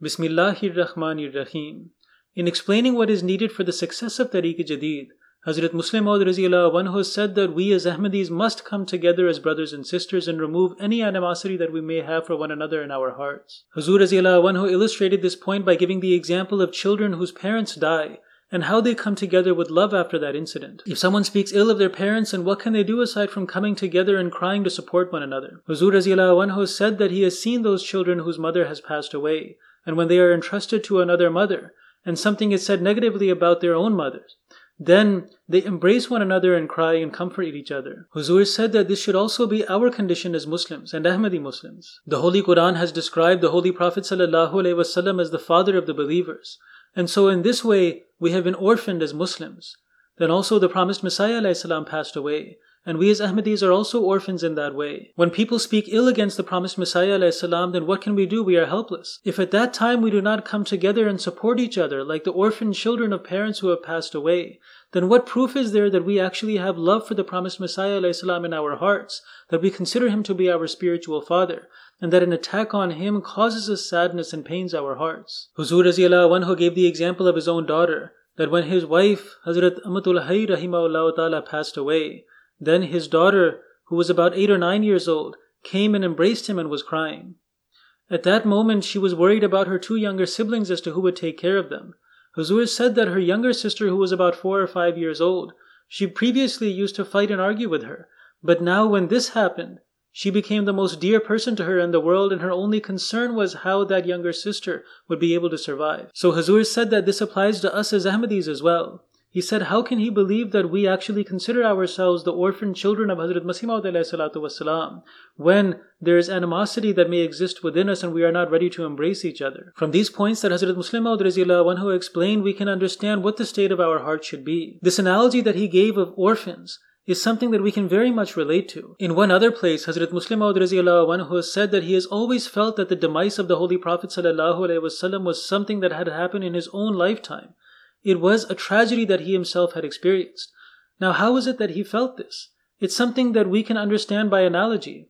Bismillahir Rahmanir Rahim. In explaining what is needed for the success of Tehrike Jadid, Hazrat Musleh Maud said that we as Ahmadis must come together as brothers and sisters and remove any animosity that we may have for one another in our hearts. Huzur anhu illustrated this point by giving the example of children whose parents die and how they come together with love after that incident. If someone speaks ill of their parents, and what can they do aside from coming together and crying to support one another? Huzur anhu said that he has seen those children whose mother has passed away, and when they are entrusted to another mother, and something is said negatively about their own mothers, then they embrace one another and cry and comfort each other. Huzur said that this should also be our condition as Muslims and Ahmadi Muslims. The Holy Quran has described the Holy Prophet ﷺ as the father of the believers. And so in this way, we have been orphaned as Muslims. Then also the promised Messiah ﷺ passed away. And we as Ahmadis are also orphans in that way. When people speak ill against the promised Messiah السلام, then what can we do? We are helpless. If at that time we do not come together and support each other like the orphan children of parents who have passed away, then what proof is there that we actually have love for the promised Messiah السلام, in our hearts, that we consider him to be our spiritual father, and that an attack on him causes us sadness and pains our hearts? Huzur anhu gave the example of his own daughter, that when his wife, Hazrat Amatul Hay rahimahullah ta'ala passed away, then his daughter, who was about eight or nine years old, came and embraced him and was crying. At that moment, she was worried about her two younger siblings as to who would take care of them. Huzur said that her younger sister, who was about four or five years old, she previously used to fight and argue with her, but now when this happened, she became the most dear person to her in the world, and her only concern was how that younger sister would be able to survive. So Huzur said that this applies to us as Ahmadis as well. He said, How can he believe that we actually consider ourselves the orphan children of Hazrat Masih when there is animosity that may exist within us and we are not ready to embrace each other? From these points that Hazrat Musleh Maud who explained, we can understand what the state of our heart should be. This analogy that he gave of orphans is something that we can very much relate to. In one other place, Hazrat Musleh Maud said that he has always felt that the demise of the Holy Prophet was something that had happened in his own lifetime. It was a tragedy that he himself had experienced. Now, how is it that he felt this? It's something that we can understand by analogy.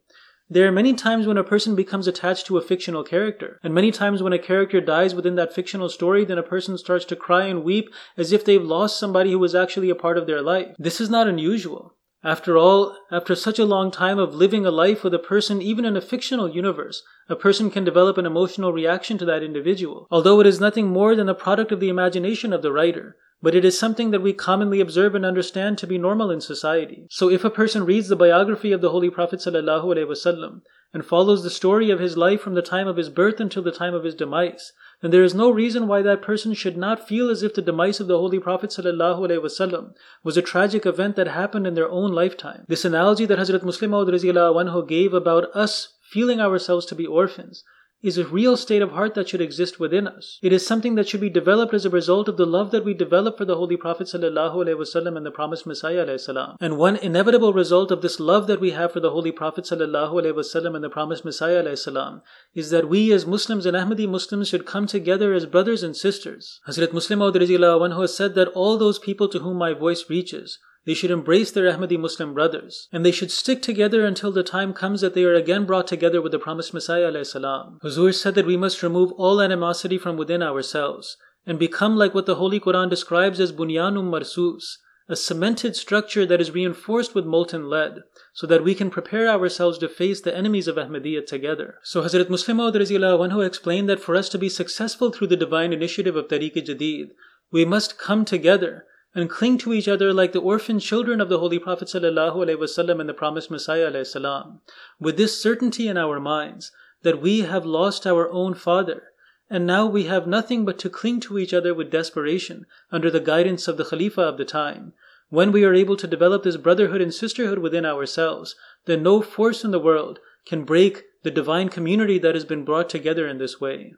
There are many times when a person becomes attached to a fictional character, and many times when a character dies within that fictional story, then a person starts to cry and weep as if they've lost somebody who was actually a part of their life. This is not unusual. After all, after such a long time of living a life with a person, even in a fictional universe, a person can develop an emotional reaction to that individual, although it is nothing more than the product of the imagination of the writer. But it is something that we commonly observe and understand to be normal in society. So if a person reads the biography of the Holy Prophet ﷺ and follows the story of his life from the time of his birth until the time of his demise, then there is no reason why that person should not feel as if the demise of the Holy Prophet ﷺ was a tragic event that happened in their own lifetime. This analogy that Hazrat Musleh Maud gave about us feeling ourselves to be orphans is a real state of heart that should exist within us. It is something that should be developed as a result of the love that we develop for the Holy Prophet وسلم, and the promised Messiah. ﷺ. And one inevitable result of this love that we have for the Holy Prophet وسلم, and the promised Messiah ﷺ is that we as Muslims and Ahmadi Muslims should come together as brothers and sisters. Hazrat Musleh Maud has said that all those people to whom my voice reaches, they should embrace their Ahmadi Muslim brothers, and they should stick together until the time comes that they are again brought together with the promised Messiah. Huzur said that we must remove all animosity from within ourselves and become like what the Holy Quran describes as bunyanum marsus, a cemented structure that is reinforced with molten lead, so that we can prepare ourselves to face the enemies of Ahmadiyya together. So Hazrat Musleh Maud explained that for us to be successful through the divine initiative of Tehrike Jadid, we must come together and cling to each other like the orphan children of the Holy Prophet ﷺ and the promised Messiah ﷺ, with this certainty in our minds that we have lost our own father, and now we have nothing but to cling to each other with desperation under the guidance of the Khalifa of the time. When we are able to develop this brotherhood and sisterhood within ourselves, then no force in the world can break the divine community that has been brought together in this way.